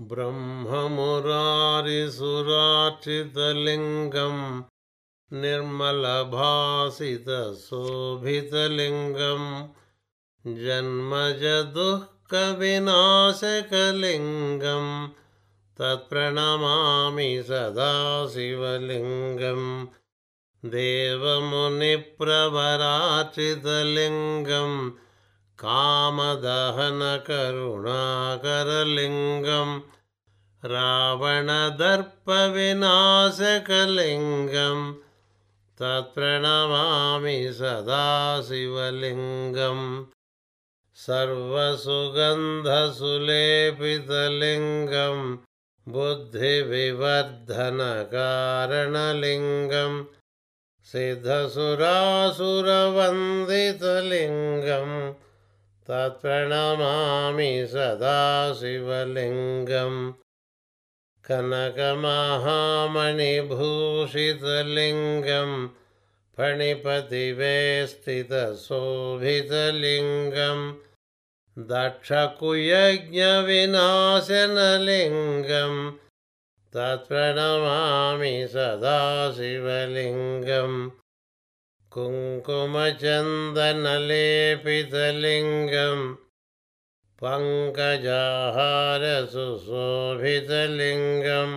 ब्रह्ममुरारिसुरार्चितलिङ्गं निर्मलभासितशोभितलिङ्गं जन्मजदुःखविनाशकलिङ्गं तत्प्रणमामि सदा शिवलिङ्गं देवमुनिप्रवरार्चितलिङ्गं कामदहनकरुणाकरलिङ्गं रावणदर्पविनाशकलिङ्गं तत्प्रणमामि सदा शिवलिङ्गं सर्वसुगन्धसुलेपितलिङ्गं बुद्धिविवर्धनकारणलिङ्गं सिद्धसुरासुरवन्दितलिङ्गं तत्प्रणमामि सदा शिवलिङ्गं कनकमहामणिभूषितलिङ्गं फणिपतिवेष्टितशोभितलिङ्गं दक्षकुयज्ञविनाशनलिङ्गं तत्प्रणमामि सदा शिवलिङ्गं कुङ्कुमचन्दनलेपितलिङ्गं पङ्कजाहारसुशोभितलिङ्गं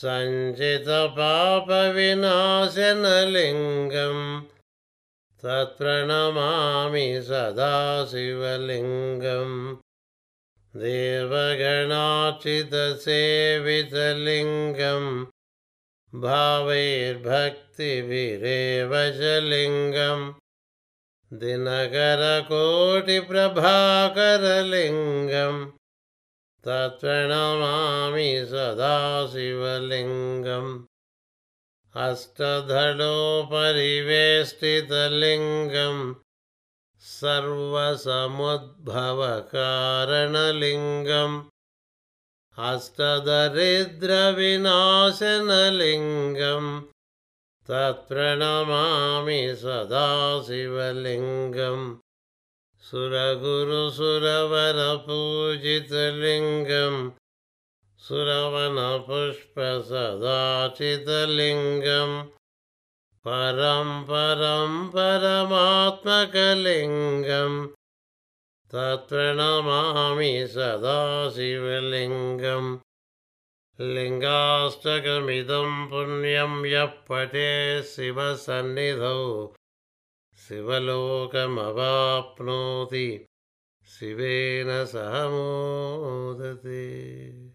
सञ्चितपापविनाशनलिङ्गं तत्प्रणमामि सदा शिवलिङ्गं देवगणार्चितसेवितलिङ्गं भावैर्भक्तिभिरेव च लिङ्गं दिनकरकोटिप्रभाकरलिङ्गं तत्प्रणमामि सदा शिवलिङ्गम्। अष्टधडोपरिवेष्टितलिङ्गं सर्वसमुद्भवकारणलिङ्गम् अष्टदरिद्रविनाशनलिङ्गं तत्प्रणमामि सदा शिवलिङ्गं सुरगुरुसुरवरपूजितलिङ्गं सुरवनपुष्पसदाचितलिङ्गं परं परं परमात्मकलिङ्गं तत्प्रणमामि सदा शिवलिङ्गं लिङ्गाष्टकमिदं पुण्यं यः पठे शिवसन्निधौ। शिवलोकमवाप्नोति शिवेन सह मोदते